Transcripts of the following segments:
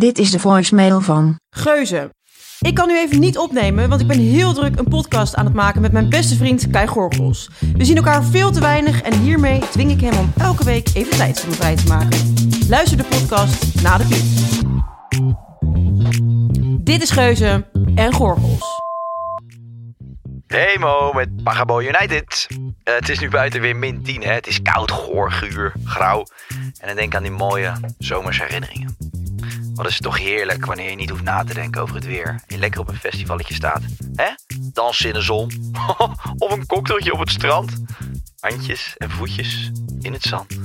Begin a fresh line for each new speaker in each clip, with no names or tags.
Dit is de voicemail van.
Geuze. Ik kan nu even niet opnemen, want ik ben heel druk een podcast aan het maken met mijn beste vriend Kai Gorgels. We zien elkaar veel te weinig en hiermee dwing ik hem om elke week even tijd voor me vrij te maken. Luister de podcast na de piep. Dit is Geuze en Gorgels.
Hey Mo, met Pagabo United. Eh, het is nu buiten weer min 10, hè. Het is koud, goor, guur, grauw. En dan denk ik aan die mooie zomersherinneringen. Wat is het toch heerlijk wanneer je niet hoeft na te denken over het weer. En je lekker op een festivalletje staat. Hè? Dansen in de zon. of een cocktailtje op het strand. Handjes en voetjes in het zand.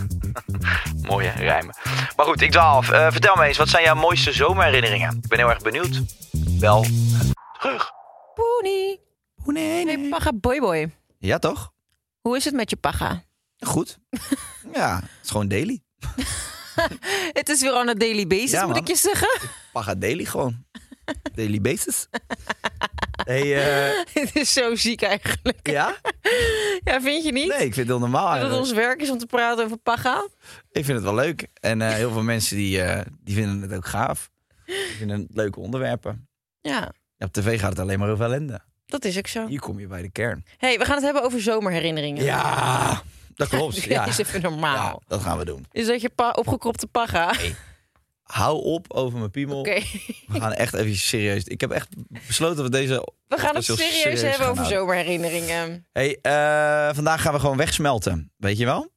Mooie rijmen. Maar goed, ik dwaal af. Eh, vertel me eens, wat zijn jouw mooiste zomerherinneringen? Ik ben heel erg benieuwd. Wel, terug.
Poenie.
nee,
Hey Paga Boy Boy.
Ja, toch?
Hoe is het met je Paga?
Goed. ja, het is gewoon daily.
Het is weer aan een daily basis,
Ja,
moet ik je zeggen.
Paga daily gewoon. daily basis. hey, eh,
Het is zo ziek eigenlijk.
ja?
Ja, vind je niet?
Nee, ik vind het heel normaal
Dat het
eigenlijk.
ons werk is om te praten over Paga.
Ik vind het wel leuk. En eh, heel veel mensen die, eh, die vinden het ook gaaf. Die vinden het leuke onderwerpen.
Ja,
Ja, op tv gaat het alleen maar over ellende.
dat is ook zo.
Hier kom je bij de kern.
hey, we gaan het hebben over zomerherinneringen.
Ja, dat klopt. Ja,
eens even normaal.
ja dat gaan we doen.
Is dat je pa opgekropte Paga?
Hou op over mijn piemel.
Oké.
We gaan echt even serieus. Ik heb echt besloten dat we deze.
We gaan het serieus hebben over zomerherinneringen.
Hey, eh, vandaag gaan we gewoon wegsmelten. Weet je wel?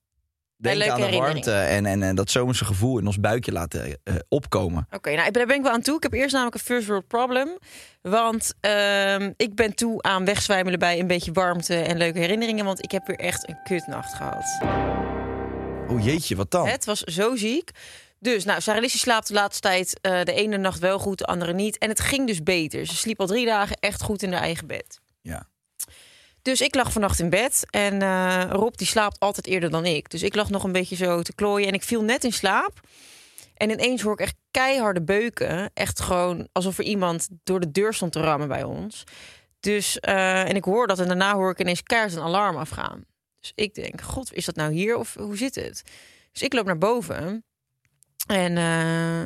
Denk aan de warmte en, en, en dat zomerse gevoel in ons buikje laten eh, opkomen.
Oké, nou, daar ben ik wel aan toe. Ik heb eerst namelijk een first world problem. Want ehm, ik ben toe aan wegzwijmelen bij een beetje warmte en leuke herinneringen. Want ik heb weer echt een kutnacht gehad.
Oh jeetje, wat dan?
Het was zo ziek. Dus, nou, Sarah slaapt de laatste tijd eh, de ene nacht wel goed, de andere niet. En het ging dus beter. Ze sliep al drie dagen echt goed in haar eigen bed.
Ja.
Dus ik lag vannacht in bed en eh, Rob die slaapt altijd eerder dan ik. Dus ik lag nog een beetje zo te klooien en ik viel net in slaap. En ineens hoor ik echt keiharde beuken. Echt gewoon alsof er iemand door de deur stond te rammen bij ons. Dus, eh, en ik hoor dat en daarna hoor ik ineens keihard een alarm afgaan. Dus ik denk, god, is dat nou hier of hoe zit het? Dus ik loop naar boven en eh,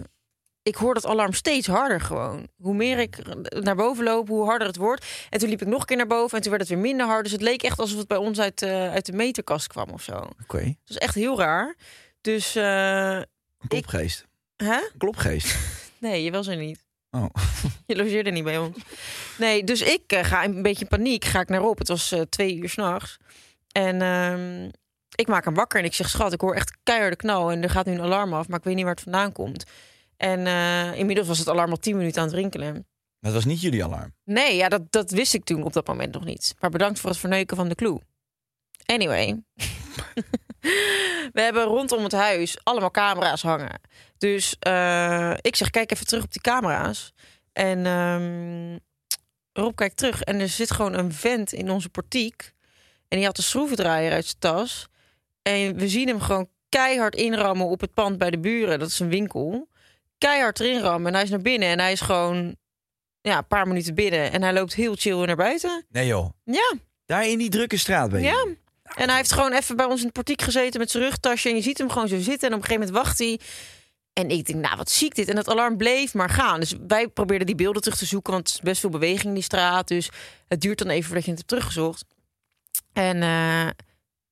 ik hoor dat alarm steeds harder gewoon. Hoe meer ik naar boven loop, hoe harder het wordt. En toen liep ik nog een keer naar boven en toen werd het weer minder hard. Dus het leek echt alsof het bij ons uit, eh, uit de meterkast kwam of zo.
Oké.
Het was echt heel raar. Dus, eh,
Een klopgeest.
hè?
Een klopgeest.
Nee, je was er niet.
Oh.
Je logeerde niet bij ons. Nee, dus ik eh, ga een beetje in paniek. Ga ik naar op. Het was eh, twee uur s'nachts. En ehm, ik maak hem wakker en ik zeg: Schat, ik hoor echt keiharde knal. En er gaat nu een alarm af, maar ik weet niet waar het vandaan komt. En eh, inmiddels was het alarm al tien minuten aan het rinkelen.
Dat was niet jullie alarm.
Nee, ja, dat, dat wist ik toen op dat moment nog niet. Maar bedankt voor het verneuken van de clue. Anyway. We hebben rondom het huis allemaal camera's hangen. Dus eh, ik zeg, kijk even terug op die camera's. En ehm, Rob kijkt terug en er zit gewoon een vent in onze portiek. En die had een schroevendraaier uit zijn tas. En we zien hem gewoon keihard inrammen op het pand bij de buren. Dat is een winkel. Keihard erin rammen. En hij is naar binnen en hij is gewoon ja, een paar minuten binnen. En hij loopt heel chill weer naar buiten.
Nee joh.
Ja,
Daar in die drukke straat ben je.
ja. En hij heeft gewoon even bij ons in het portiek gezeten met zijn rugtasje. En je ziet hem gewoon zo zitten. En op een gegeven moment wacht hij. En ik denk, nou, wat ziek dit. En dat alarm bleef maar gaan. Dus wij probeerden die beelden terug te zoeken. Want het is best veel beweging in die straat. Dus het duurt dan even voordat je het hebt teruggezocht. En eh,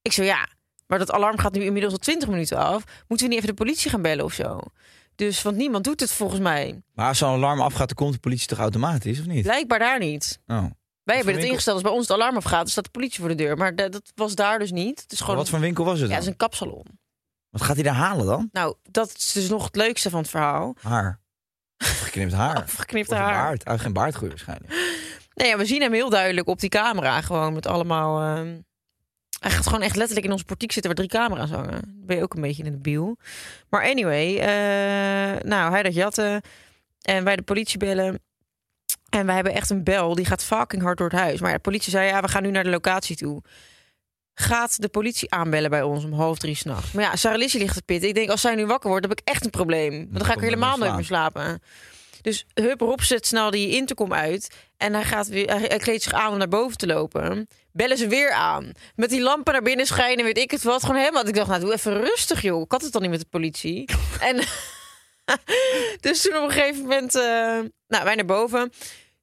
ik zo, ja, Maar dat alarm gaat nu inmiddels al 20 minuten af. Moeten we niet even de politie gaan bellen of zo? Dus, want niemand doet het volgens mij.
Maar als zo'n alarm afgaat, dan komt de politie toch automatisch, of niet?
Blijkbaar daar niet.
Oh.
Wij hebben het
winkel?
ingesteld als bij ons het alarm afgaat, dan staat de politie voor de deur. Maar da- dat was daar dus niet. Het is
Maar
gewoon
wat voor winkel was het
ja,
dan?
het is een kapsalon.
Wat gaat hij daar halen dan?
Nou, dat is dus nog het leukste van het verhaal.
Haar. Afgeknipt haar. Een
haar.
baard. Hij heeft geen baardgroei waarschijnlijk.
Nee, ja, we zien hem heel duidelijk op die camera. Gewoon met allemaal. ehm, Hij gaat gewoon echt letterlijk in ons portiek zitten waar drie camera's hangen. Dan ben je ook een beetje in de biel. Maar anyway, eh, nou, hij dat jatten. En wij de politie bellen. En wij hebben echt een bel. Die gaat fucking hard door het huis. Maar de politie zei, ja, we gaan nu naar de locatie toe. Gaat de politie aanbellen bij ons om half drie s'nachts. Maar ja, Sarah Lizzie ligt te pitten. Ik denk, als zij nu wakker wordt, heb ik echt een probleem. Want dan ga ik helemaal nooit meer slapen. Dus hup, Rob zet snel die intercom uit. En hij, gaat weer, hij kleedt zich aan om naar boven te lopen. Bellen ze weer aan. Met die lampen naar binnen schijnen, weet ik het wat. Gewoon helemaal. Ik dacht, nou, doe even rustig, joh. Ik had het dan niet met de politie. en dus toen op een gegeven moment... eh, nou, wij naar boven.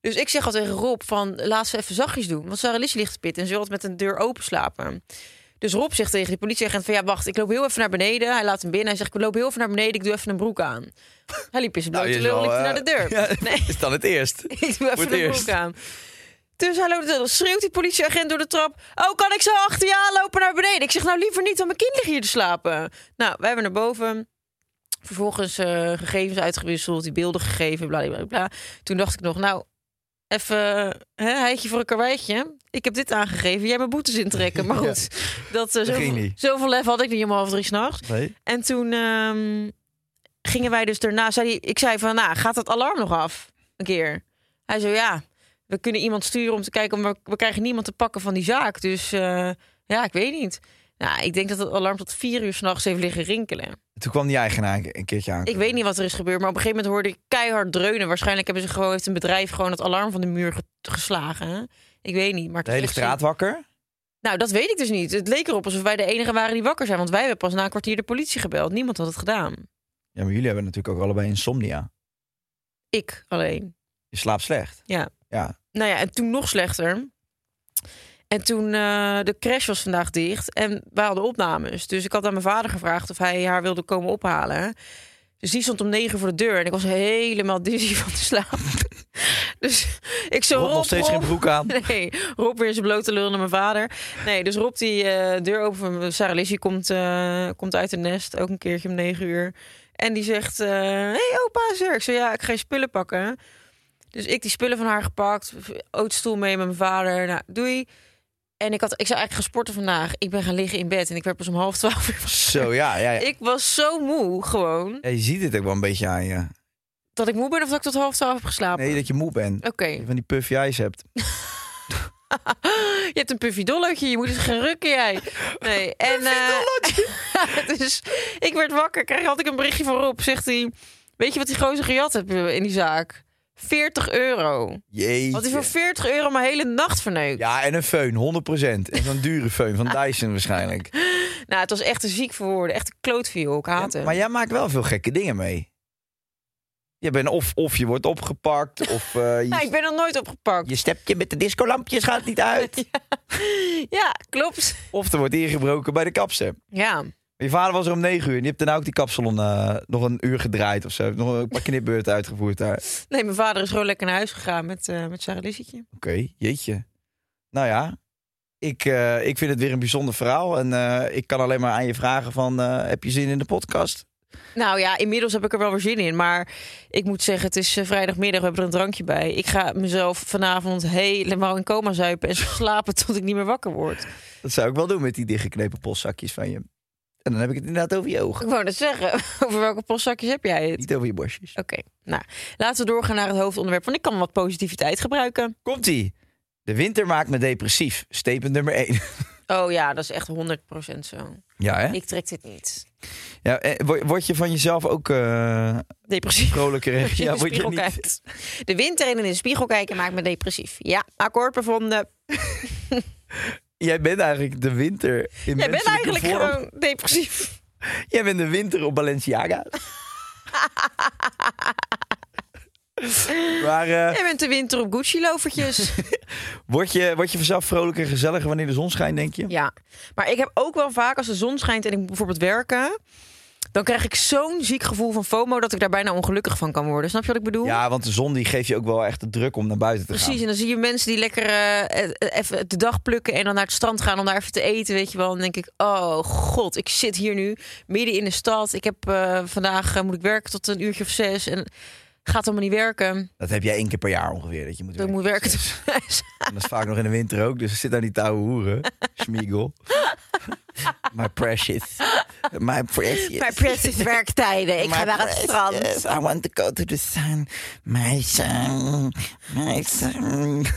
Dus ik zeg al tegen Rob van, laat ze even zachtjes doen. Want Sarah Lizzie ligt te pitten en ze wil altijd met een deur open slapen. Dus Rob zegt tegen die politieagent van, ja, wacht, ik loop heel even naar beneden. Hij laat hem binnen. Hij zegt, ik loop heel even naar beneden, ik doe even een broek aan. Hij liep in zijn blote
is
lul, liep
eh,
naar de deur.
ja,
Nee.
Is dan het eerst?
Ik doe even de
eerst.
broek aan. Dus hij loopt, dan schreeuwt die politieagent door de trap. Oh, kan ik zo achter je aanlopen naar beneden? Ik zeg nou liever niet, want mijn kind ligt hier te slapen. Nou, wij hebben naar boven. Vervolgens eh, gegevens uitgewisseld, die beelden gegeven, bla, bla, bla. Toen dacht ik nog, nou, even hè, heitje voor een karweitje. Ik heb dit aangegeven, jij mijn boetes intrekken. Maar goed, dat,
ging
zoveel, lef had ik niet om half drie s'nachts.
Nee.
En toen ehm, gingen wij dus daarna. Zei hij, ik zei van, nou, gaat dat alarm nog af? Een keer. Hij zei, ja, we kunnen iemand sturen om te kijken. Maar we krijgen niemand te pakken van die zaak. Dus eh, ja, ik weet niet. Nou, ik denk dat het alarm tot vier uur s'nachts heeft liggen rinkelen.
Toen kwam die eigenaar een keertje aan.
Ik weet niet wat er is gebeurd, maar op een gegeven moment hoorde ik keihard dreunen. Waarschijnlijk hebben ze gewoon, heeft een bedrijf gewoon het alarm van de muur ge- geslagen. hè? Ik weet niet. Maar
De hele straat wakker?
Nou, dat weet ik dus niet. Het leek erop alsof wij de enige waren die wakker zijn. Want wij hebben pas na een kwartier de politie gebeld. Niemand had het gedaan.
Ja, maar jullie hebben natuurlijk ook allebei insomnia.
Ik alleen.
Je slaapt slecht.
Ja.
Ja.
Nou ja, en toen nog slechter. En toen eh, de crash was vandaag dicht en wij hadden opnames. Dus ik had aan mijn vader gevraagd of hij haar wilde komen ophalen. Dus die stond om negen voor de deur en ik was helemaal dizzy van de slaap. dus ik zo
Rob nog steeds
Rob.
geen broek aan.
Nee, Rob weer zijn blote lul naar mijn vader. Nee, dus Rob die eh, deur open. Sarah Lizzie komt, eh, komt uit het nest, ook een keertje om negen uur. En die zegt, eh hey opa, zeg. Ik zei, ja, ik ga je spullen pakken. Dus ik die spullen van haar gepakt, autostoel mee met mijn vader. Nou, doei. En ik, had, ik zou eigenlijk gaan sporten vandaag. Ik ben gaan liggen in bed en ik werd pas om half twaalf uur.
Zo, ja. ja, ja.
Ik was zo moe, gewoon.
Ja, je ziet het ook wel een beetje aan je.
Dat ik moe ben of dat ik tot half twaalf heb geslapen.
Nee, dat je moe bent.
Oké.
Van die puffy eyes hebt.
Je hebt een puffy dollootje, je moet eens gaan rukken jij. Nee, en eh, dus ik werd wakker, kreeg had ik een berichtje van Rob. Zegt hij, weet je wat die gozer gejat heeft in die zaak? 40 euro.
Jeetje.
Had hij voor 40 euro mijn hele nacht verneukt.
Ja, en een föhn, 100%. En zo'n dure föhn van Dyson waarschijnlijk.
Nou, het was echt een ziek voor woorden. Echt een klootviool. Ik haat hem.
Maar jij maakt wel veel gekke dingen mee. Je bent of, of je wordt opgepakt, of eh, je,
Ja, ik ben nog nooit opgepakt.
je stepje met de discolampjes gaat niet uit.
Ja, klopt.
Of er wordt ingebroken bij de kapster.
Ja.
Je vader was er om negen uur en die heeft daarna ook die kapsalon eh, nog een uur gedraaid of zo. Nog een paar knipbeurten uitgevoerd daar.
Nee, mijn vader is gewoon lekker naar huis gegaan met, eh met Sarah.
Oké, jeetje. Nou ja, ik, eh, ik vind het weer een bijzonder verhaal. En ik kan alleen maar aan je vragen van, heb je zin in de podcast?
Nou ja, inmiddels heb ik er wel weer zin in. Maar ik moet zeggen, het is vrijdagmiddag, we hebben er een drankje bij. Ik ga mezelf vanavond helemaal in coma zuipen en slapen tot ik niet meer wakker word.
Dat zou ik wel doen met die dichtgeknepen postzakjes van je. En dan heb ik het inderdaad over je ogen.
Ik wou net zeggen, over welke postzakjes heb jij het?
Niet over je borstjes.
Oké, nou, laten we doorgaan naar het hoofdonderwerp. Want ik kan wat positiviteit gebruiken.
Komt-ie. De winter maakt me depressief. Statement nummer 1.
Oh ja, dat is echt 100% zo.
Ja, hè?
Ik trek dit niet.
Ja, eh, word- je van jezelf ook eh
Depressief.
vrolijker? Ja,
de
word je niet...
kijkt. De winter en in de spiegel kijken maakt me depressief. Ja, akkoord bevonden.
Jij bent eigenlijk de winter in
Jij bent eigenlijk
vorm.
gewoon depressief.
Jij bent de winter op Balenciaga. maar eh,
Jij bent de winter op Gucci-lovertjes.
Word je, word je vanzelf vrolijker en gezelliger wanneer de zon schijnt, denk je?
Ja, maar ik heb ook wel vaak als de zon schijnt en ik moet bijvoorbeeld werken, dan krijg ik zo'n ziek gevoel van FOMO dat ik daar bijna ongelukkig van kan worden. Snap je wat ik bedoel?
Ja, want de zon die geeft je ook wel echt de druk om naar buiten te
Precies,
gaan.
en dan zie je mensen die lekker eh, eh, even de dag plukken en dan naar het strand gaan om daar even te eten, weet je wel. Dan denk ik, oh god, ik zit hier nu midden in de stad. Ik heb eh, vandaag eh, moet ik werken tot een uurtje of zes en gaat allemaal niet werken.
Dat heb jij één keer per jaar ongeveer, dat je moet
Dat
werken.
moet werken.
dat is vaak nog in de winter ook, dus zit daar die touwe hoeren. Schmiegel. My precious. My precious.
Mijn precious werktijden. Ik ga
My
naar het strand.
I want to go to the sun. My sun. My sun.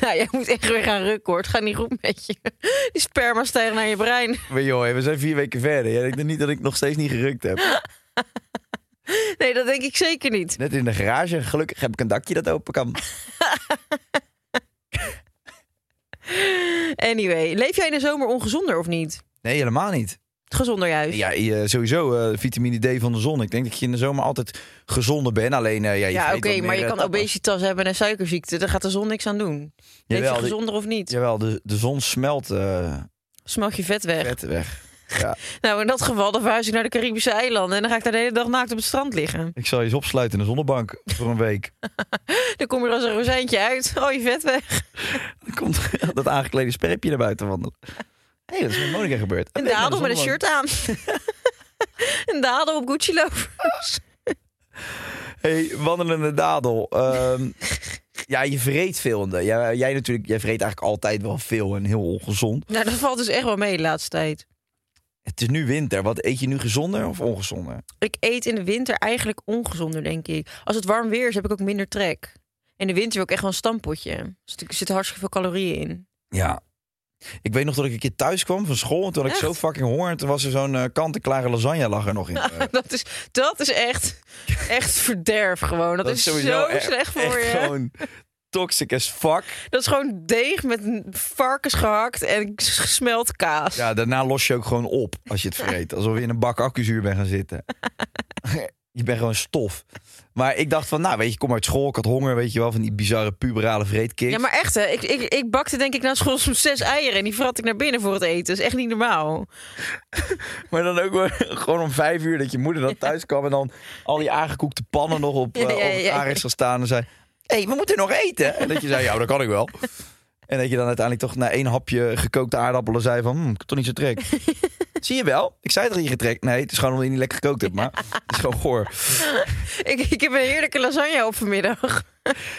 Nou, jij moet echt weer gaan rukken hoor. Het gaat niet goed met je. Die sperma stijgen naar je brein.
Maar joh, we zijn vier weken verder. Jij denkt niet dat ik nog steeds niet gerukt heb.
Nee, dat denk ik zeker niet.
Net in de garage. Gelukkig heb ik een dakje dat open kan.
Anyway, leef jij in de zomer ongezonder of niet?
Nee, helemaal niet.
Gezonder juist.
Ja, je- sowieso eh, vitamine D van de zon. Ik denk dat je in de zomer altijd gezonder bent. Alleen, eh, ja, je
Ja, oké, maar je
eh,
kan obesitas hebben en suikerziekte. Daar gaat de zon niks aan doen. Leef
Jawel,
je gezonder of niet?
Jawel, de, de zon smelt eh
Smelt je vet weg.
vet weg. Ja.
Nou, in dat geval dan verhuis ik naar de Caribische eilanden... en dan ga ik daar de hele dag naakt op het strand liggen.
Ik zal je eens opsluiten in de zonnebank voor een week.
Dan kom je er als een rozijntje uit. Oh, je vet weg.
Dan komt dat aangeklede sperpje naar buiten wandelen. Hé, hey, dat is met Monica gebeurd.
Een dadel met een shirt aan. een dadel op Gucci loafers.
hey, wandelende dadel. Ehm, ja, je vreet veel. Jij, jij natuurlijk, jij vreet eigenlijk altijd wel veel en heel ongezond.
Nou, dat valt dus echt wel mee de laatste tijd.
Het is nu winter. Wat eet je nu gezonder of ongezonder?
Ik eet in de winter eigenlijk ongezonder, denk ik. Als het warm weer is, heb ik ook minder trek. In de winter wil ik echt wel een stampotje. Dus er zitten hartstikke veel calorieën in.
Ja. Ik weet nog dat ik een keer thuis kwam van school en toen had ik
Echt?
zo fucking honger. En toen was er zo'n eh, kant-en-klare lasagne lag er nog in. Eh,
Dat is, dat is echt, echt verderf gewoon. Dat, is, zo
echt-
slecht voor
echt
je.
gewoon toxic as fuck.
Dat is gewoon deeg met varkens gehakt en gesmeld kaas.
Ja, daarna los je ook gewoon op als je het vreet. Alsof je in een bak accuzuur bent gaan zitten. je bent gewoon stof. Maar ik dacht van, nou weet je, ik kom uit school, ik had honger, weet je wel, van die bizarre puberale vreedkiks.
Ja, maar echt hè. Ik, ik, ik bakte denk ik na school soms zes eieren en die vrat ik naar binnen voor het eten. Dat is echt niet normaal.
Maar dan ook gewoon om vijf uur dat je moeder dan thuis kwam en dan al die aangekoekte pannen nog op,
Ja,
eh,
ja,
op het aanrecht staan en zei, hey, we moeten nog eten. En dat je zei, ja, dat kan ik wel. En dat je dan uiteindelijk toch na één hapje gekookte aardappelen zei van, hm, ik heb toch niet zo trek. Zie je wel? Ik zei dat je getrekt. Nee, het is gewoon omdat je niet lekker gekookt hebt, maar het is gewoon goor.
Ik, ik heb een heerlijke lasagne op vanmiddag.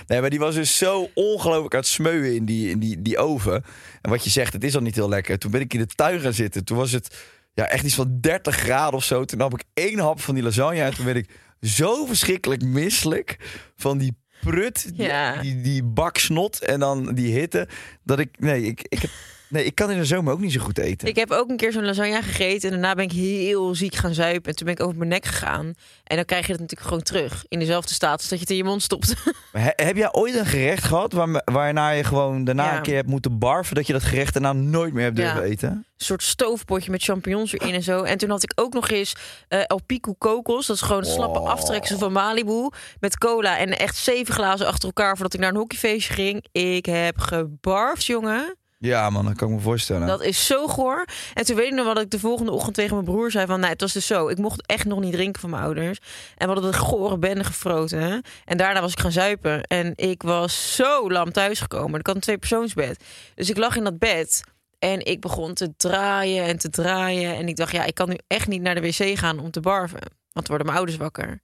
Nee, maar die was dus zo ongelooflijk aan het smeuwen in die, in die, die oven. En wat je zegt, het is al niet heel lekker. Toen ben ik in de tuin gaan zitten. Toen was het ja, echt iets van 30 graden of zo. Toen nam ik één hap van die lasagne en toen werd ik zo verschrikkelijk misselijk van die prut, die,
Ja.
die, die bak snot en dan die hitte. Dat ik, nee, ik, ik, heb, nee, ik kan in de zomer ook niet zo goed eten.
Ik heb ook een keer zo'n lasagne gegeten en daarna ben ik heel ziek gaan zuipen. En toen ben ik over mijn nek gegaan. En dan krijg je het natuurlijk gewoon terug. In dezelfde staat als dat je het in je mond stopt.
He- heb jij ooit een gerecht gehad waar, waarna je gewoon daarna
Ja.
een keer hebt moeten barven dat je dat gerecht daarna nooit meer hebt
Ja.
durven eten?
Een soort stoofpotje met champignons erin en zo. En toen had ik ook nog eens eh El Pico kokos. Dat is gewoon een slappe
Oh.
aftreksel van Malibu. Met cola en echt zeven glazen achter elkaar voordat ik naar een hockeyfeestje ging. Ik heb gebarfd, jongen.
Ja, man, dat kan ik me voorstellen.
Dat is zo goor. En toen weet ik nog wel dat ik de volgende ochtend tegen mijn broer zei van... Nee, het was dus zo. Ik mocht echt nog niet drinken van mijn ouders. En we hadden de gore bende gefroten. En daarna was ik gaan zuipen. En ik was zo lam thuisgekomen. Ik had een tweepersoonsbed. Dus ik lag in dat bed... En ik begon te draaien en te draaien. En ik dacht, ja, ik kan nu echt niet naar de wc gaan om te barven. Want dan worden mijn ouders wakker.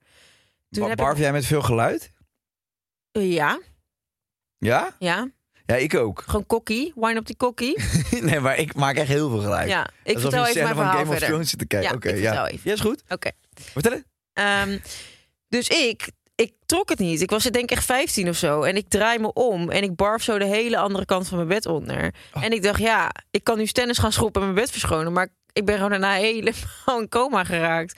Toen
Ba-
heb
Barf
ik...
jij met veel geluid?
Eh, Ja,
Ja?
ja.
Ja, ik ook.
Gewoon kokkie. Wine op die kokkie.
nee, maar ik maak echt heel veel geluid.
Ja, ik
Alsof
vertel even mijn
van Game of. Thrones te kijken.
Ja,
Oké, ja.
even.
Ja, is goed.
Oké.
Vertel het.
Ehm, dus ik, ik trok het niet. Ik was denk ik echt 15 of zo. En ik draai me om en ik barf zo de hele andere kant van mijn bed onder.
Oh.
En ik dacht, ja, ik kan nu stennis gaan schroepen en mijn bed verschonen. Maar ik ben gewoon daarna helemaal in coma geraakt.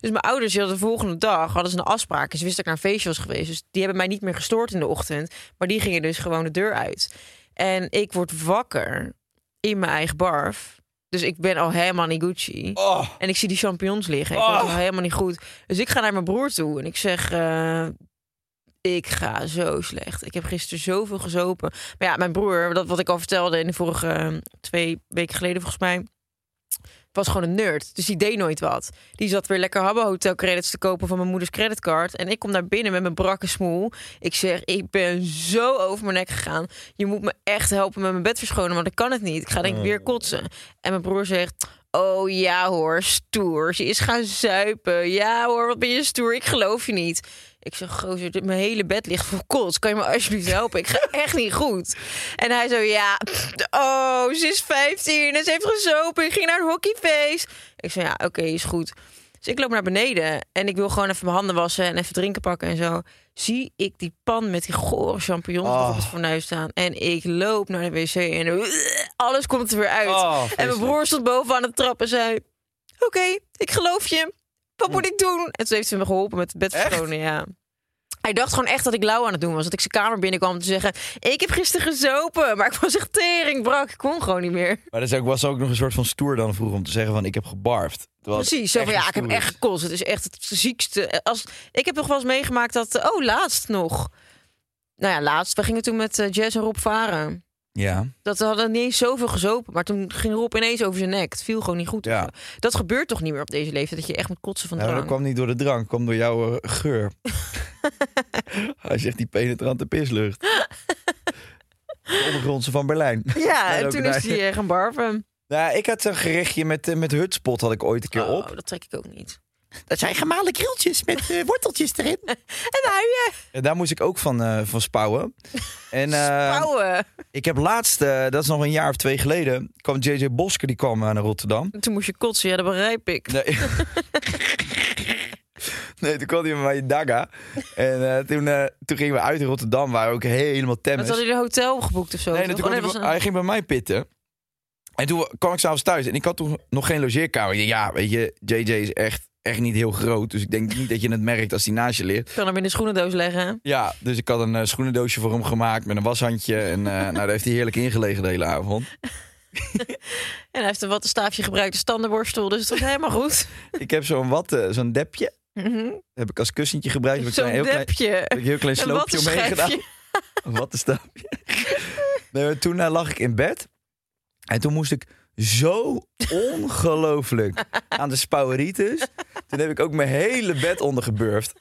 Dus mijn ouders hadden de volgende dag hadden ze een afspraak. En ze wisten dat ik naar een feestje was geweest. Dus die hebben mij niet meer gestoord in de ochtend. Maar die gingen dus gewoon de deur uit. En ik word wakker in mijn eigen barf. Dus ik ben al helemaal niet Gucci.
Oh,
En ik zie die champignons liggen. Ik
Oh.
al helemaal niet goed. Dus ik ga naar mijn broer toe en ik zeg... eh, Ik ga zo slecht. Ik heb gisteren zoveel gezopen. Maar ja, mijn broer, dat wat ik al vertelde in de vorige eh, twee weken geleden volgens mij, was gewoon een nerd. Dus die deed nooit wat. Die zat weer lekker Habbo Hotel credits te kopen van mijn moeders creditcard. En ik kom daar binnen met mijn brakke smoel. Ik zeg, ik ben zo over mijn nek gegaan. Je moet me echt helpen met mijn bed verschonen, want ik kan het niet. Ik ga denk ik weer kotsen. En mijn broer zegt, oh ja hoor, stoer. Ze is gaan zuipen. Ja hoor, wat ben je stoer. Ik geloof je niet. Ik zeg, gozer, dit- mijn hele bed ligt vol kots. Kan je me alsjeblieft helpen? Ik ga echt niet goed. En hij zo, ja, oh, ze is 15 en ze heeft gezopen. Ik ging naar het hockeyfeest. Ik zei, ja, oké, is goed. Dus ik loop naar beneden en ik wil gewoon even mijn handen wassen en even drinken pakken en zo. Zie ik die pan met die gore champignons op het fornuis staan. En ik loop naar de wc en alles komt er weer uit.
Oh,
en mijn broer stond boven aan de trap en zei... Oké, ik geloof je. Wat moet ik doen? En toen heeft ze me geholpen met het bed verschonen, ja. Hij dacht gewoon echt dat ik lauw aan het doen was. Dat ik zijn kamer binnenkwam om te zeggen... Ik heb gisteren gezopen, maar ik was echt tering brak. Ik kon gewoon niet meer.
Maar dat is ook, was ook nog een soort van stoer dan vroeger om te zeggen van ik heb gebarfd. Terwijl
Precies, zo van ja, ik heb echt gekost. Het is echt het ziekste. Als, ik heb nog wel eens meegemaakt dat... Oh, laatst nog. Nou ja, laatst. We gingen toen met eh, Jess en Rob varen.
Ja,
Dat we hadden niet eens zoveel gezopen. Maar toen ging Rob ineens over zijn nek. Het viel gewoon niet goed.
Ja.
Dat gebeurt toch niet meer op deze leeftijd? Dat je echt moet kotsen van
ja maar
drank.
dat kwam niet door de drank, kwam door jouw eh, geur. Hij zegt die penetrante pislucht. De ondergrondse van Berlijn.
Ja, en toen is hij eh, gaan barven.
Nou, ik had een gerechtje met, eh, met hutspot had ik ooit een keer op.
Oh, dat trek ik ook niet.
Dat zijn gemalen krieltjes met eh, worteltjes erin.
En uien.
En daar moest ik ook van, eh, van spouwen. En eh,
Spouwen.
ik heb laatst, eh, dat is nog een jaar of twee geleden, kwam JJ Bosker, die kwam eh, naar Rotterdam.
Toen moest je kotsen, ja, dat begrijp ik.
Nee. nee, toen kwam hij met mij in Daga. En eh, toen, eh, toen gingen we uit in Rotterdam, waar we ook helemaal
Want
temmes.
hadden jullie een hotel geboekt of zo?
Nee, toen
Oh, nee,
hij,
was een-
hij ging bij mij pitten. En toen kwam ik s'avonds thuis en ik had toen nog geen logeerkamer. Ik dacht, ja, weet je, JJ is echt, echt niet heel groot. Dus ik denk niet dat je het merkt als hij naast je ligt.
kan hem in de schoenendoos leggen.
Ja, dus ik had een eh, schoenendoosje voor hem gemaakt met een washandje. En eh, nou, daar heeft hij heerlijk ingelegen de hele avond.
En hij heeft een wattenstaafje gebruikt, een standaardborstel. Dus het was helemaal goed.
Ik heb zo'n wat, eh, zo'n depje.
Mhm.
Heb ik als kussentje gebruikt. Heb ik
Zo'n
een heel klein,
depje.
heb ik een heel klein sloopje omheen gedaan. een stapje. Nee, toen lag ik in bed. En toen moest ik zo ongelooflijk aan de spouweritis. Toen heb ik ook mijn hele bed ondergeburfd.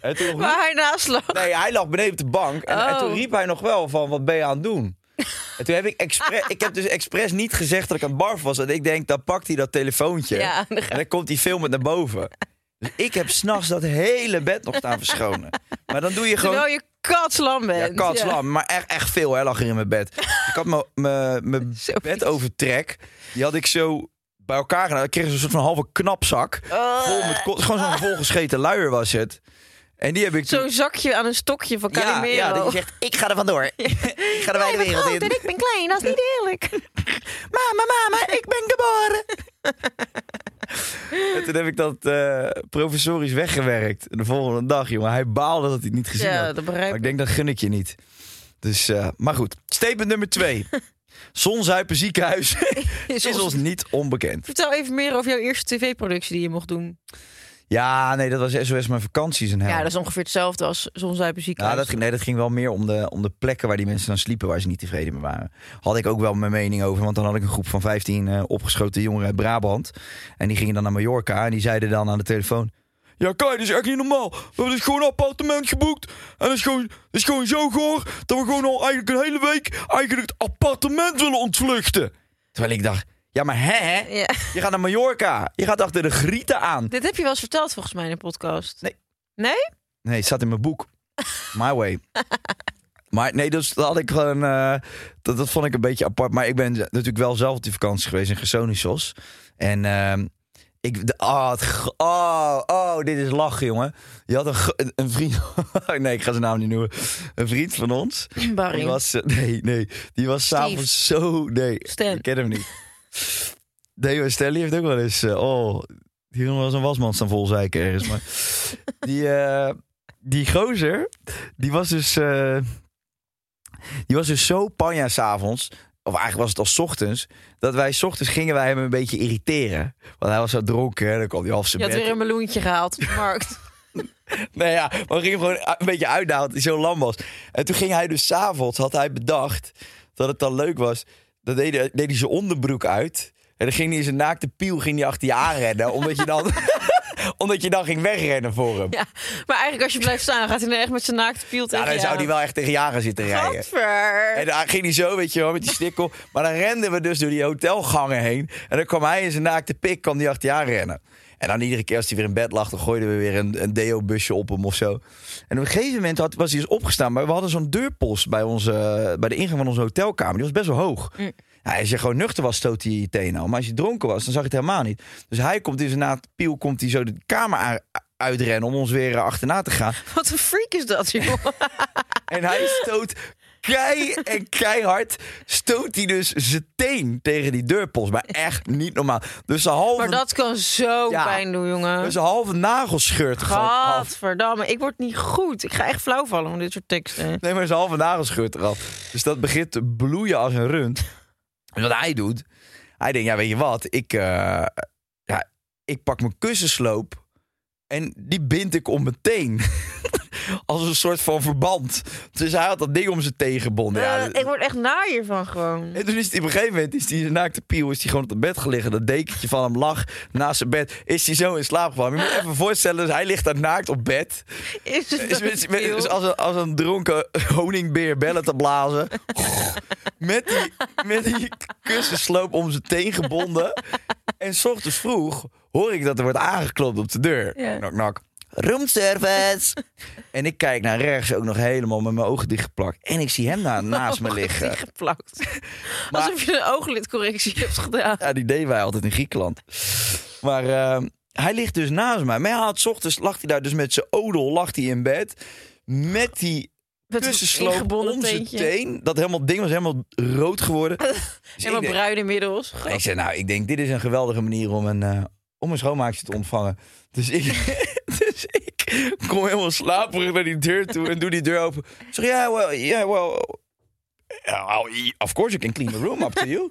En toen
Waar hij naast lag.
Nee, hij lag beneden op de bank. En, en toen
Oh.
riep hij nog wel van, wat ben je aan het doen? En toen heb ik expres, ik heb dus expres niet gezegd dat ik aan het barf was. En ik denk, dan pakt hij dat telefoontje.
Ja, dan
en dan komt hij filmend naar boven. Dus ik heb s'nachts dat hele bed nog staan verschonen. Maar dan doe je gewoon...
Terwijl je katslam
Ja,
bent.
katslam. Maar echt, echt veel hè, lag er in mijn bed. Ik had mijn-
vies.
bedovertrek. Die had ik zo bij elkaar gedaan. Ik kreeg een soort van halve knapzak. Vol met Gewoon zo'n volgescheten luier was het. En die heb ik.
Zo'n zakje aan een stokje van
ja,
Calimero.
ja, dat je zegt, ik ga er vandoor. ik ga de wijde wereld in.
en ik ben klein, dat is niet eerlijk.
Mama, mama, ik ben geboren. En toen heb ik dat eh, professorisch weggewerkt. En de volgende dag, jongen, hij baalde dat hij het niet gezien
Ja,
had.
dat begrijp
Maar
ik.
ik denk, dat gun ik je niet. Dus, eh, maar goed. Statement nummer twee. Zonzuipen ziekenhuis is ons niet onbekend.
Vertel even meer over jouw eerste tv-productie die je mocht doen.
Ja, nee, dat was SOS Mijn Vakanties en hel.
Ja, dat is ongeveer hetzelfde als Zonzuipen
Ja,
ziekenhuis.
dat ging, nee, dat ging wel meer om de, om de plekken waar die mensen dan sliepen waar ze niet tevreden mee waren. Had ik ook wel mijn mening over, want dan had ik een groep van 15 eh, opgeschoten jongeren uit Brabant. En die gingen dan naar Mallorca en die zeiden dan aan de telefoon... Ja, kijk, dat is echt niet normaal. We hebben dus gewoon een appartement geboekt. En dat is gewoon, dat is gewoon zo goor dat we gewoon al eigenlijk een hele week eigenlijk het appartement willen ontvluchten. Terwijl ik dacht, ja maar hè?
Ja.
Je gaat naar Mallorca. Je gaat achter de grieten aan.
Dit heb je wel eens verteld volgens mij in een podcast.
Nee.
Nee?
Nee, het staat in mijn boek. My way. Maar nee, dus dat had ik gewoon. eh, dat, dat vond ik een beetje apart. Maar ik ben natuurlijk wel zelf op die vakantie geweest in Gersonisos. En ehm, ik. de- Oh, het oh, oh, dit is lachen, jongen. Je had een, een, vriend. nee, ik ga zijn naam niet noemen. Een vriend van ons.
Barry.
Die was. eh, Nee, nee. Die was s'avonds zo. Nee,
Stan.
ik ken hem niet. Maar Stanley heeft ook wel eens. eh, oh, hier was een wasmand staan vol zeiken ergens. Maar die, eh, die gozer, die was dus. eh, die was dus zo panja s'avonds. Of eigenlijk was het al 's ochtends. Dat wij 's ochtends gingen wij hem een beetje irriteren. Want hij was zo dronken. hè, Dan kwam hij half zijn
Je had
bed.
weer een meloentje gehaald op de markt.
Nee, ja, maar we gingen hem gewoon een beetje uitdagen dat hij zo lam was. En toen ging hij dus s'avonds, had hij bedacht dat het dan leuk was. Dan deed hij, deed hij zijn onderbroek uit. En dan ging hij in zijn naakte piel ging hij achter je aanrennen. omdat, je dan, omdat je dan ging wegrennen voor hem. Ja,
Ja, maar eigenlijk als je blijft staan, gaat hij dan echt met zijn naakte piel tegen
dan
je
zou hij wel echt tegen gaan zitten rijden.
Gadver.
En dan ging hij zo, weet je wel, met die stikkel. Maar dan renden we dus door die hotelgangen heen. En dan kwam hij in zijn naakte pik, kwam die achter je aan rennen. En dan iedere keer als hij weer in bed lag, dan gooiden we weer een, een deo-busje op hem of zo. En op een gegeven moment had, was hij dus opgestaan. Maar we hadden zo'n deurpost bij, onze, bij de ingang van onze hotelkamer. Die was best wel hoog. Ja, als je gewoon nuchter was, stoot hij je tenen al. Maar als je dronken was, dan zag je het helemaal niet. Dus hij komt in zijn naakte piel, komt hij zo de kamer uitrennen om ons weer eh, achterna te gaan.
Wat een freak is dat, joh.
En hij stoot kei en keihard stoot hij dus zijn teen tegen die deurpost. Maar echt niet normaal. Dus zijn halve,
Maar dat kan zo
Ja.
pijn doen, jongen.
dus zijn halve nagel scheurt er gewoon af.
Gadverdamme, ik word niet goed. Ik ga echt flauw vallen van dit soort teksten.
Nee, maar zijn halve nagel scheurt eraf. Dus dat begint te bloeien als een rund. En wat hij doet, hij denkt, ja weet je wat, ik, eh, ja, ik pak mijn kussensloop en die bind ik om mijn teen. Als een soort van verband. Dus hij had dat ding om zijn teen gebonden. Ja,
Eh, ik word echt naar hiervan gewoon.
En toen is hij op een gegeven moment, is zijn naakte piel, is hij gewoon op het bed gelegen. Dat dekentje van hem lag naast zijn bed. Is hij zo in slaap gevallen. Je moet je even voorstellen, dus hij ligt daar naakt op bed.
Is het
Is, is-
piel?
is als, een, als een dronken honingbeer bellen te blazen. met, die, met die kussensloop om zijn teen gebonden. En s ochtends vroeg hoor ik dat er wordt aangeklopt op de deur.
Ja.
Knock, knock. Roomservice. en ik kijk naar rechts ook nog helemaal met mijn ogen dichtgeplakt. En ik zie hem daar naast me liggen.
geplakt. Alsof je een ooglidcorrectie hebt gedaan.
Ja, die deden wij altijd in Griekenland. Maar eh, hij ligt dus naast mij. Maar hij had 's ochtends lag hij daar dus met zijn odel lag hij in bed. Met die kussensloop om zijn teen. Dat helemaal ding was helemaal rood geworden. Dus
Helemaal
denk-
bruin inmiddels.
ik zei, nou, ik denk, dit is een geweldige manier om een, eh, om een schoonmaakje te ontvangen. Dus ik, dus ik kom helemaal slaperig naar die deur toe en doe die deur open. Ik zeg, ja, well, yeah, well... well, Of course you can clean the room up to you.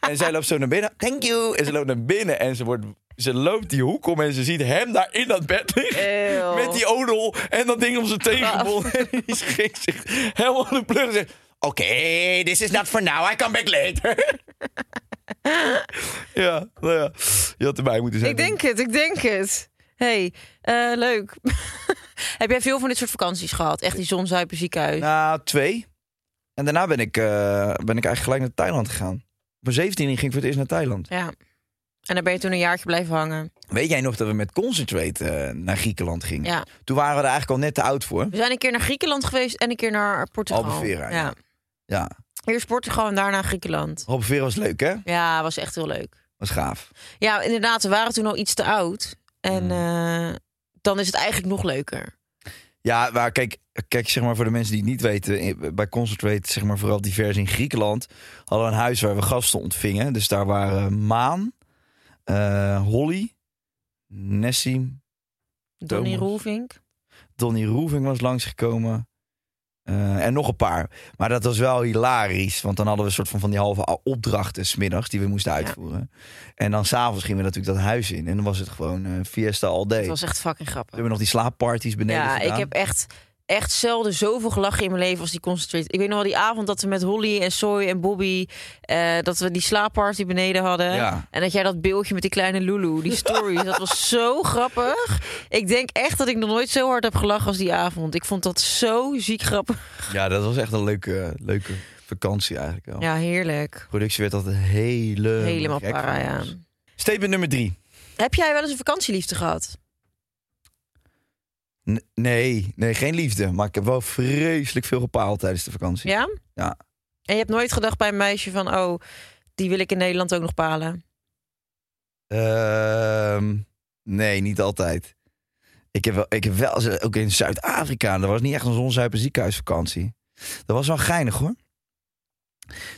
en zij loopt zo naar binnen. Thank you. En ze loopt naar binnen en ze, wordt, ze loopt die hoek om en ze ziet hem daar in dat bed liggen.
Eeuw.
Met die odel en dat ding om zijn teen gebonden. En die schrikt zich helemaal de plug en zegt... Oké, this is not for now. I come back later. ja, nou ja. Je had erbij moeten zijn.
Ik denk het, ik denk het. Hey, eh, leuk. Heb jij veel van dit soort vakanties gehad? Echt die zonzuipen ziekenhuis?
Nou, twee. En daarna ben ik, eh, ben ik eigenlijk gelijk naar Thailand gegaan. Op mijn 17 ging ik voor het eerst naar Thailand.
Ja. En dan ben je toen een jaartje blijven hangen.
Weet jij nog dat we met Concentrate eh, naar Griekenland gingen?
Ja.
Toen waren we er eigenlijk al net te oud voor.
We zijn een keer naar Griekenland geweest en een keer naar Portugal.
Albufeira, ja.
Ja.
Ja.
Eerst Portugal en daarna Griekenland.
Albufeira was leuk, hè?
Ja, was echt heel leuk.
Was gaaf.
Ja, inderdaad, we waren toen al iets te oud. En
Mm.
eh, dan is het eigenlijk nog leuker.
Ja, maar kijk, kijk, zeg maar voor de mensen die het niet weten, in- bij Concentrate, zeg maar vooral divers in Griekenland, hadden we een huis waar we gasten ontvingen. Dus daar waren Maan, eh, Holly, Nessim,
Donnie
Thomas.
Roelvink.
Donnie Roeving was langsgekomen. Eh, en nog een paar. Maar dat was wel hilarisch. Want dan hadden we een soort van, van die halve opdrachten smiddags die we moesten uitvoeren. En dan s'avonds gingen we natuurlijk dat huis in. En dan was het gewoon eh, fiesta all day.
Het was echt fucking
We
grappig.
hebben nog die slaapparties beneden
Ja,
gedaan.
ik heb echt, echt zelden zoveel gelachen in mijn leven als die Concentrate. Ik weet nog wel die avond dat we met Holly en Soy en Bobby... eh, dat we die slaapparty beneden hadden.
Ja.
En dat jij dat beeldje met die kleine Lulu, die stories, dat was zo grappig. Ik denk echt dat ik nog nooit zo hard heb gelachen als die avond. Ik vond dat zo ziek grappig.
Ja, dat was echt een leuke, leuke vakantie eigenlijk wel.
Ja, heerlijk.
De productie werd altijd helemaal,
Helemaal para, ja.
Statement nummer drie.
Heb jij wel eens een vakantieliefde gehad?
N- nee, nee, geen liefde. Maar ik heb wel vreselijk veel gepaald tijdens de vakantie.
Ja?
Ja.
En je hebt nooit gedacht bij een meisje van... oh, die wil ik in Nederland ook nog palen?
Ehm, nee, niet altijd. Ik heb wel, ik heb wel eens, ook in Zuid-Afrika, dat was niet echt een zonzuipen ziekenhuisvakantie. Dat was wel geinig hoor.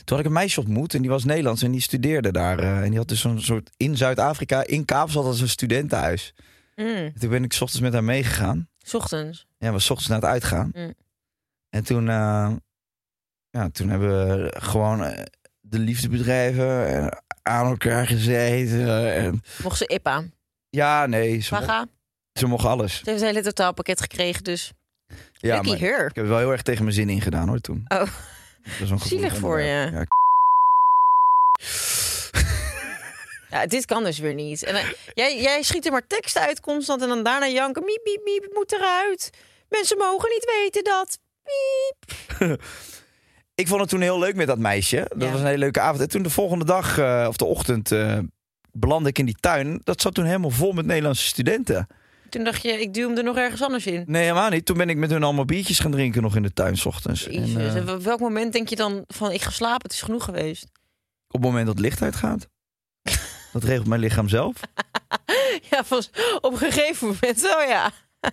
Toen had ik een meisje ontmoet en die was Nederlands en die studeerde daar. eh, en die had dus zo'n soort in Zuid-Afrika, in Kaapstad, als een studentenhuis.
Mm,
Toen ben ik 's ochtends met haar meegegaan.
S ochtends.
Ja, we ochtends naar het uitgaan.
Mm.
En toen, eh, ja, toen hebben we gewoon eh, de liefde bedrijven en aan elkaar gezeten. En,
Mocht ze Ippa?
ja, nee. Ze mocht-
Vaga?
Ze mocht alles.
Ze heeft een hele totaalpakket gekregen, dus
Ja, maar
her.
ik heb er wel heel erg tegen mijn zin ingedaan hoor toen.
Oh, Zielig voor je.
Ja,
ja, dit kan dus weer niet. En eh, jij, jij schiet er maar teksten uit constant en dan daarna janken. Miep, miep, miep, het moet eruit. Mensen mogen niet weten dat. Miep.
ik vond het toen heel leuk met dat meisje. Dat
Ja.
was een hele leuke avond. En toen de volgende dag, eh, of de ochtend, belandde ik in die tuin. Dat zat toen helemaal vol met Nederlandse studenten.
Toen dacht je, ik duw hem er nog ergens anders in.
Nee, helemaal niet. Toen ben ik met hun allemaal biertjes gaan drinken nog in de tuin 's ochtends. En
op welk moment denk je dan van, ik ga slapen, het is genoeg geweest?
op het moment dat het licht uitgaat. Dat regelt mijn lichaam zelf.
Ja, van, op een gegeven moment, oh ja.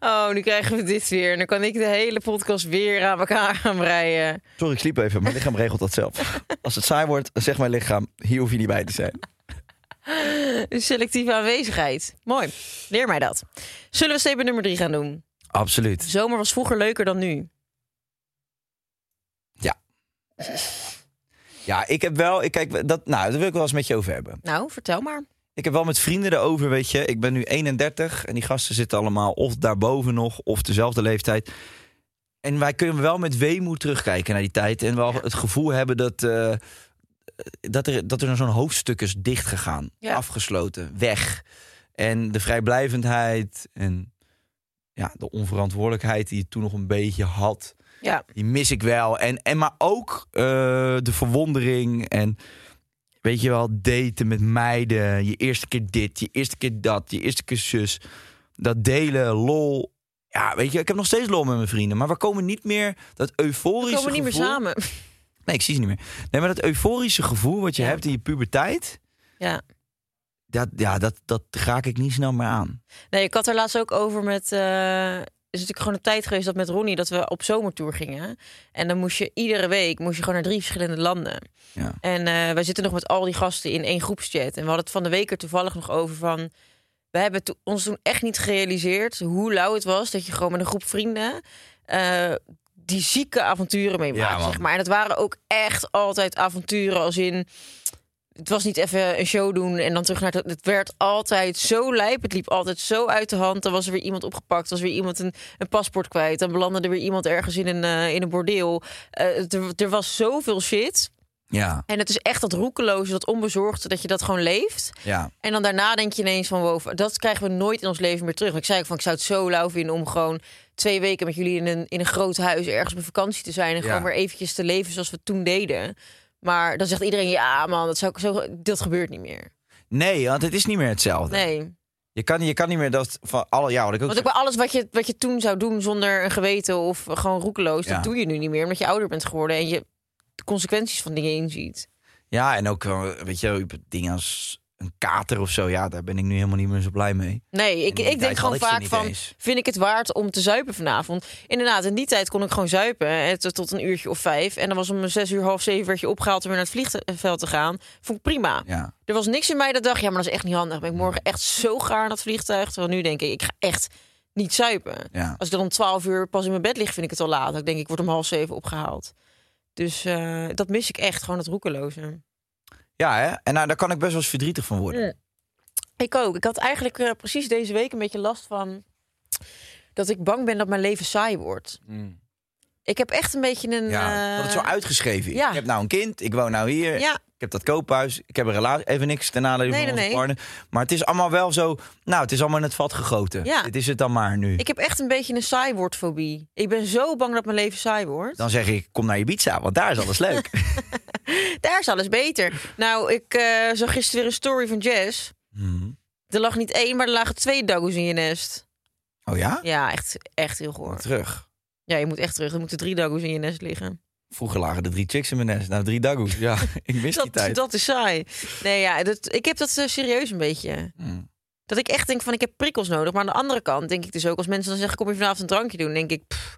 Oh, nu krijgen we dit weer. En dan kan ik de hele podcast weer aan elkaar gaan breien.
Sorry, ik sliep even. Mijn lichaam regelt dat zelf. Als het saai wordt, zegt mijn lichaam... hier hoef je niet bij te zijn.
Selectieve aanwezigheid. Mooi. Leer mij dat. Zullen we statement nummer drie gaan doen?
Absoluut.
Zomer was vroeger leuker dan nu.
Ja, ik heb wel... Ik kijk, dat, nou, daar wil ik wel eens met je over hebben.
Nou, vertel maar.
Ik heb wel met vrienden erover, weet je. Ik ben nu 31 en die gasten zitten allemaal of daarboven nog... of dezelfde leeftijd. En wij kunnen wel met weemoed terugkijken naar die tijd... en wel het gevoel hebben dat... eh, dat er, dat er zo'n hoofdstuk is dichtgegaan,
Ja.
afgesloten, weg. En de vrijblijvendheid en ja, de onverantwoordelijkheid die je toen nog een beetje had...
Ja,
Die mis ik wel. En, en maar ook eh, de verwondering en weet je wel, daten met meiden. Je eerste keer dit, je eerste keer dat, je eerste keer zus. Dat delen, lol. Ja, weet je, ik heb nog steeds lol met mijn vrienden. Maar we komen niet meer dat
we
euforische
komen niet meer samen.
Nee, ik zie ze niet meer. Nee, maar dat euforische gevoel wat je
Ja.
hebt in je puberteit...
Ja.
Dat, ja, dat, dat raak ik niet snel meer aan.
Nee, ik had er laatst ook over met... eh, is natuurlijk gewoon een tijd geweest dat met Ronnie dat we op zomertour gingen. En dan moest je iedere week moest je gewoon naar drie verschillende landen.
Ja.
En eh, wij zitten nog met al die gasten in één groepschat. En we hadden het van de week er toevallig nog over van... We hebben to- ons toen echt niet gerealiseerd hoe lauw het was... dat je gewoon met een groep vrienden... eh, die zieke avonturen mee
Ja,
zeg maar. En het waren ook echt altijd avonturen als in... Het was niet even een show doen en dan terug naar het... Het werd altijd zo lijp. Het liep altijd zo uit de hand. Dan was er weer iemand opgepakt. was weer iemand een, een paspoort kwijt. Dan belandde er weer iemand ergens in een, eh, in een bordeel. Eh, er, er was zoveel shit.
Ja,
En het is echt dat roekeloze, dat onbezorgde, dat je dat gewoon leeft.
ja.
En dan daarna denk je ineens van, wow, dat krijgen we nooit in ons leven meer terug. Ik zei ook van, ik zou het zo lauw vinden om gewoon twee weken met jullie in een, in een groot huis ergens op vakantie te zijn. En
Ja.
gewoon weer eventjes te leven zoals we toen deden. Maar dan zegt iedereen, ja man, dat, zou zo, dat gebeurt niet meer.
Nee, want het is niet meer hetzelfde.
Nee.
Je, kan, je kan niet meer dat van alle... Ja, wat ik ook
Want ook bij alles wat je, wat je toen zou doen zonder een geweten of gewoon roekeloos,
Ja.
dat doe je nu niet meer. Omdat je ouder bent geworden en je de consequenties van dingen inziet.
Ja, en ook, wel, weet je, dingen als een kater of zo. Ja, daar ben ik nu helemaal niet meer zo blij mee.
Nee, ik, ik denk gewoon vaak van,
eens.
vind ik het waard om te zuipen vanavond? Inderdaad, in die tijd kon ik gewoon zuipen tot een uurtje of vijf. En dan was om zes uur, half zeven werd je opgehaald om weer naar het vliegveld te gaan. Vond ik prima.
Ja.
Er was niks in mij dat dacht, ja, maar dat is echt niet handig. Ben ik morgen echt zo gaar in dat vliegtuig. Terwijl nu denk ik, ik ga echt niet zuipen.
Ja.
Als ik dan om twaalf uur pas in mijn bed lig, vind ik het al laat. Ik denk, ik word om half zeven opgehaald. Dus eh, dat mis ik echt, gewoon het roekeloze.
Ja, hè? En nou, daar kan ik best wel eens verdrietig van worden.
Ik ook. Ik had eigenlijk eh, precies deze week een beetje last van dat ik bang ben dat mijn leven saai wordt. Ik heb echt een beetje een.
Mm. Ja,
eh,
dat het zo uitgeschreven is.
ja.
Ik heb nou een kind, ik woon nou hier.
Ja,
Ik heb dat koophuis, ik heb een relatie. Even niks ten nadele
Nee,
van
nee,
onze partner. Maar het is allemaal wel zo... Nou, het is allemaal in het vat gegoten.
Ja.
Dit is het dan maar nu.
ik heb echt een beetje een saai wordfobie. Ik ben zo bang dat mijn leven saai wordt.
Dan zeg ik, kom naar Ibiza, want daar is alles leuk.
Daar is alles beter. Nou, ik eh, zag gisteren weer een story van Jess.
Mhm.
Er lag niet één, maar er lagen twee doggo's in je nest.
Oh ja?
Ja, echt, echt heel goor.
Terug.
Ja, je moet echt terug. Er moeten drie doggo's in je nest liggen.
Vroeger lagen er drie chicks in mijn nest. Nou, drie dagoes. Ja, ik mis die
Dat,
tijd.
dat is saai. Nee, ja, dat, ik heb dat eh, serieus een beetje.
Mm.
Dat ik echt denk van ik heb prikkels nodig. Maar aan de andere kant denk ik dus ook als mensen dan zeggen kom je vanavond een drankje doen, denk ik pff,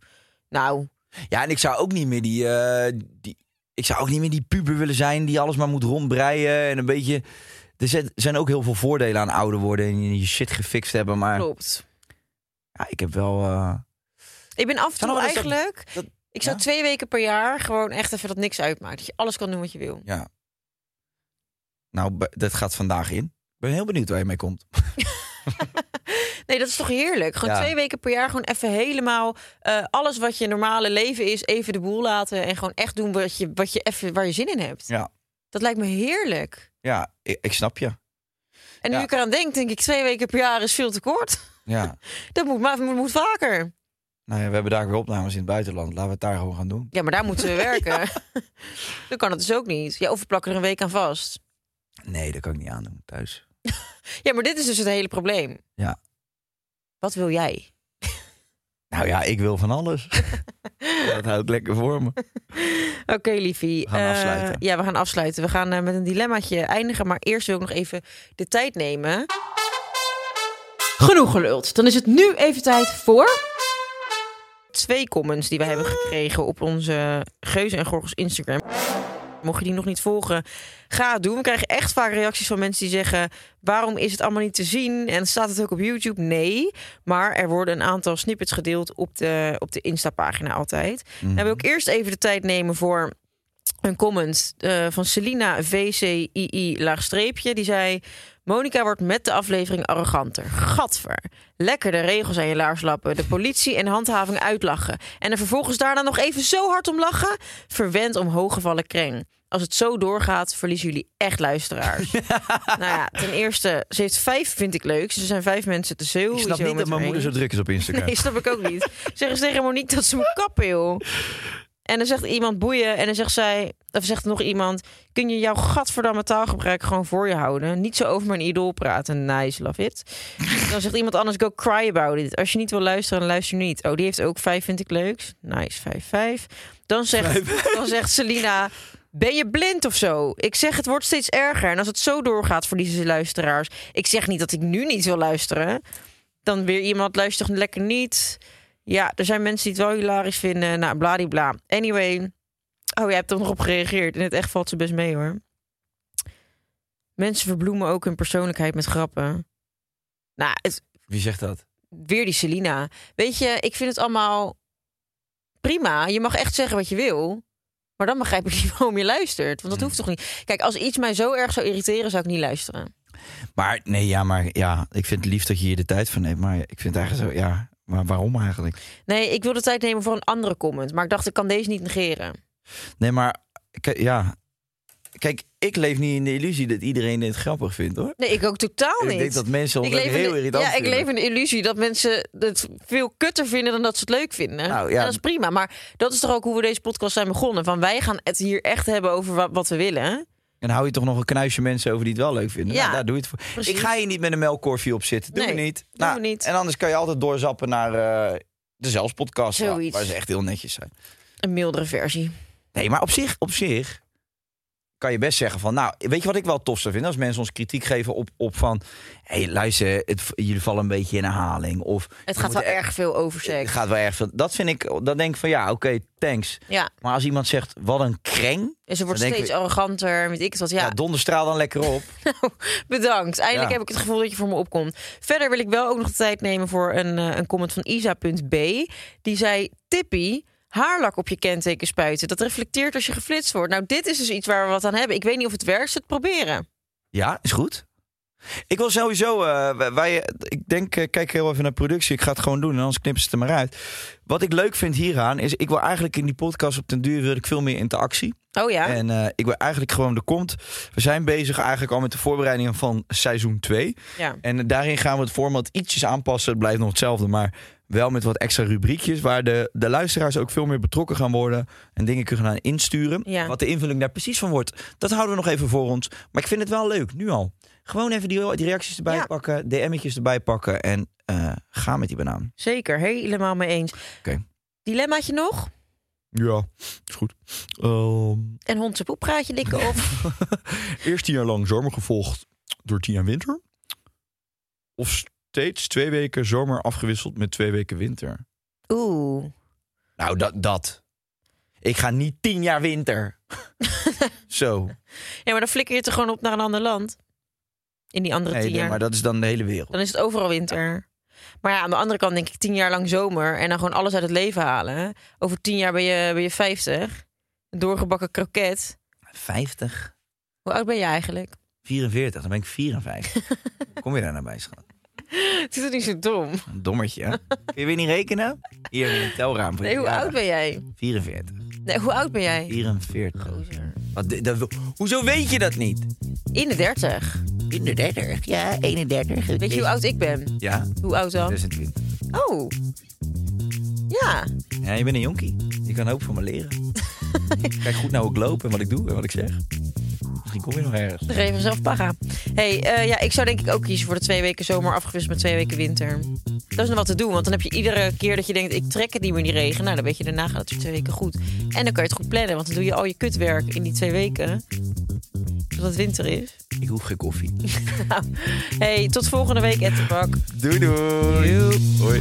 nou
Ja, en ik zou ook niet meer die, eh, die... Ik zou ook niet meer die puber willen zijn die alles maar moet rondbreien. En een beetje... Er zijn- zijn ook heel veel voordelen aan ouder worden en je shit gefixt hebben. Maar
klopt.
ja, ik heb wel... eh,
Ik ben af en toe
dat-
eigenlijk.
dat-
ik zou
ja?
twee weken per jaar gewoon echt even dat niks uitmaakt. Dat je alles kan doen wat je wil.
Ja. Nou, dat gaat vandaag in. Ik ben heel benieuwd waar je mee komt.
Nee, dat is toch heerlijk? Gewoon
Ja.
twee weken per jaar gewoon even helemaal eh, alles wat je normale leven is, even de boel laten en gewoon echt doen wat je, wat je even, waar je zin in hebt.
Ja,
Dat lijkt me heerlijk.
ja ik, ik snap je.
En nu
Ja.
ik eraan denk, denk ik twee weken per jaar is veel te kort.
Ja.
Dat moet, maar moet, moet vaker.
Nou ja, we hebben daar weer opnames in het buitenland. Laten we het daar gewoon gaan doen.
Ja, maar daar moeten we werken. Dan kan het dus ook niet. Ja, of we plakken er een week aan vast.
Nee, dat kan ik niet aandoen thuis.
Ja, maar dit is dus het hele probleem.
Ja.
Wat wil jij?
Nou ja, ik wil van alles. dat houdt lekker voor me.
Oké, liefie.
We gaan
Eh,
afsluiten.
Ja, we gaan afsluiten. We gaan eh, met een dilemmaatje eindigen. Maar eerst wil ik nog even de tijd nemen. Genoeg geluld. Dan is het nu even tijd voor... Twee comments die we hebben gekregen op onze Geuze en Gorgels Instagram. Mocht je die nog niet volgen, ga het doen. We krijgen echt vaak reacties van mensen die zeggen... waarom is het allemaal niet te zien? En staat het ook op YouTube? Nee. Maar er worden een aantal snippets gedeeld op de, op de Insta-pagina altijd. Dan wil ik eerst even de tijd nemen voor een comment eh, van Selina VCII laagstreepje. Die zei... Monica wordt met de aflevering arroganter. Gadver. Lekker de regels aan je laars lappen. De politie en handhaving uitlachen. En er vervolgens daarna nog even zo hard om lachen. Verwend om hooggevallen kreng. Als het zo doorgaat, verliezen jullie echt luisteraars. nou ja, ten eerste, ze heeft vijf, vind ik leuk. Ze zijn vijf mensen te zeeuw.
Ik snap niet dat mijn moeder zo druk is op Instagram.
Nee, snap ik ook niet. Zeg eens tegen Monique dat ze moet kappen, joh. En dan zegt iemand boeien en dan zegt zij, of zegt nog iemand, kun je jouw gadverdamme taalgebruik gewoon voor je houden? Niet zo over mijn idool praten. Nice, love it. Dan zegt iemand anders, go cry about it. Als je niet wil luisteren, luister niet. Oh, die heeft ook vijf, vind ik leuk. Nice, vijf, vijf. Dan zegt, dan zegt Selina, ben je blind of zo? Ik zeg, het wordt steeds erger. En als het zo doorgaat, verliezen ze luisteraars. Ik zeg niet dat ik nu niet wil luisteren. Dan weer iemand luistert lekker niet. Ja, er zijn mensen die het wel hilarisch vinden. Nou, bladibla. Anyway. Oh, jij hebt er nog op gereageerd. In het echt valt ze best mee, hoor. Mensen verbloemen ook hun persoonlijkheid met grappen. Nou, het,
Wie zegt dat?
weer die Selina. Weet je, ik vind het allemaal prima. Je mag echt zeggen wat je wil. Maar dan begrijp ik niet waarom je luistert. Want dat hoeft toch niet. Kijk, als iets mij zo erg zou irriteren, zou ik niet luisteren.
Maar nee, ja, maar ja, ik vind het lief dat je hier de tijd voor neemt. Maar ik vind het eigenlijk zo, ja, maar waarom eigenlijk?
Nee, ik wil de tijd nemen voor een andere comment. Maar ik dacht, ik kan deze niet negeren.
Nee, maar ja, kijk, ik leef niet in de illusie dat iedereen dit grappig vindt, hoor.
Nee, ik ook totaal niet.
Ik denk dat mensen ons
in
heel irritant
Ja, ik leef in de illusie dat mensen het veel kutter vinden dan dat ze het leuk vinden.
Nou, ja.
En dat is prima. Maar dat is toch ook hoe we deze podcast zijn begonnen. Van wij gaan het hier echt hebben over wat, wat we willen.
En hou je toch nog een knuisje mensen over die het wel leuk vinden.
Ja,
nou, daar doe je het voor.
precies.
Ik ga hier niet met een melkkorfje op zitten. Doe
Nee,
niet.
doen
Nou,
niet.
En anders kan je altijd doorzappen naar eh, de Zelfs-podcast. Waar ze echt heel netjes zijn.
Een mildere versie.
Nee, maar op zich, op zich kan je best zeggen van... Nou, weet je wat ik wel tof zou vinden? Als mensen ons kritiek geven op, op van... Hé, hey, luister, het, jullie vallen een beetje in herhaling. Of
Het gaat wel
echt-
erg veel over
Het
seks.
gaat wel erg veel. Dat vind ik, dan denk ik van ja, oké, thanks.
Ja,
Maar als iemand zegt, wat een kreng.
en ze wordt steeds
ik-
arroganter. Weet ik het wat.
Ja,
Ja,
donderstraal dan lekker op.
bedankt. Eindelijk
Ja.
heb ik het gevoel dat je voor me opkomt. Verder wil ik wel ook nog de tijd nemen voor een, eh, een comment van Isa.b. Die zei, Tippie, haarlak op je kenteken spuiten. Dat reflecteert als je geflitst wordt. Nou, dit is dus iets waar we wat aan hebben. Ik weet niet of het werkt, ze het proberen.
Ja, is goed. Ik wil sowieso, eh, wij- ik denk, eh, kijk heel even naar productie. Ik ga het gewoon doen en anders knippen ze het er maar uit. Wat ik leuk vind hieraan is, ik wil eigenlijk in die podcast op den duur wil ik veel meer interactie.
Oh ja?
En eh, ik wil eigenlijk gewoon de kont. We zijn bezig eigenlijk al met de voorbereidingen van seizoen 2.
ja.
En daarin gaan we het format ietsjes aanpassen. Het blijft nog hetzelfde, maar wel met wat extra rubriekjes. Waar de, de luisteraars ook veel meer betrokken gaan worden. En dingen kunnen gaan insturen.
Ja.
Wat de invulling daar precies van wordt, dat houden we nog even voor ons. Maar ik vind het wel leuk, nu al. Gewoon even die, die reacties erbij
Ja.
pakken. DM'tjes erbij pakken. En eh, ga met die banaan.
Zeker, helemaal mee eens.
Oké.
Dilemmaatje nog?
Ja, is goed. Ehm,
En hond zijn poep praat je likken op.
eerst tien jaar lang zomer gevolgd door tien jaar winter. Of steeds twee weken zomer afgewisseld met twee weken winter.
Oeh.
Nou, dat. dat. Ik ga niet tien jaar winter. Zo.
Ja, maar dan flikker je het er gewoon op naar een ander land. In die andere
Nee,
tien
nee,
jaar.
maar dat is dan de hele wereld.
Dan is het overal winter. Maar ja, aan de andere kant denk ik tien jaar lang zomer en dan gewoon alles uit het leven halen. Over tien jaar ben je, ben je 50. Een doorgebakken kroket.
50.
Hoe oud ben je eigenlijk?
44, dan ben ik 54. Kom je daar nou bij, schat?
Het is toch niet zo dom?
Een dommertje, hè? Kun je weer niet rekenen? Hier in het telraam. voor
Nee, hoe oud ben jij?
44.
Nee, hoe oud ben jij?
44. Wat, di- dat, hoezo weet je dat niet?
In de 30.
In de 30, ja, 31.
Weet je hoe oud ik ben?
Ja,
Hoe oud dan?
26.
Oh. Ja.
Ja, je bent een jonkie. Je kan ook van me leren. Kijk goed naar hoe ik loop en wat ik doe en wat ik zeg. Misschien kom je nog ergens.
Dan geef je zelf para. hey, eh, ja, ik zou denk ik ook kiezen voor de twee weken zomer afgewisseld met twee weken winter. Dat is nog wat te doen, want dan heb je iedere keer dat je denkt... ik trek het niet meer die regen. Nou, dan weet je daarna gaat het weer twee weken goed. En dan kan je het goed plannen, want dan doe je al je kutwerk in die twee weken. Zodat het winter is.
Ik hoef geen koffie.
hey, tot volgende week, Ettenbak.
Doei doei. Hoi.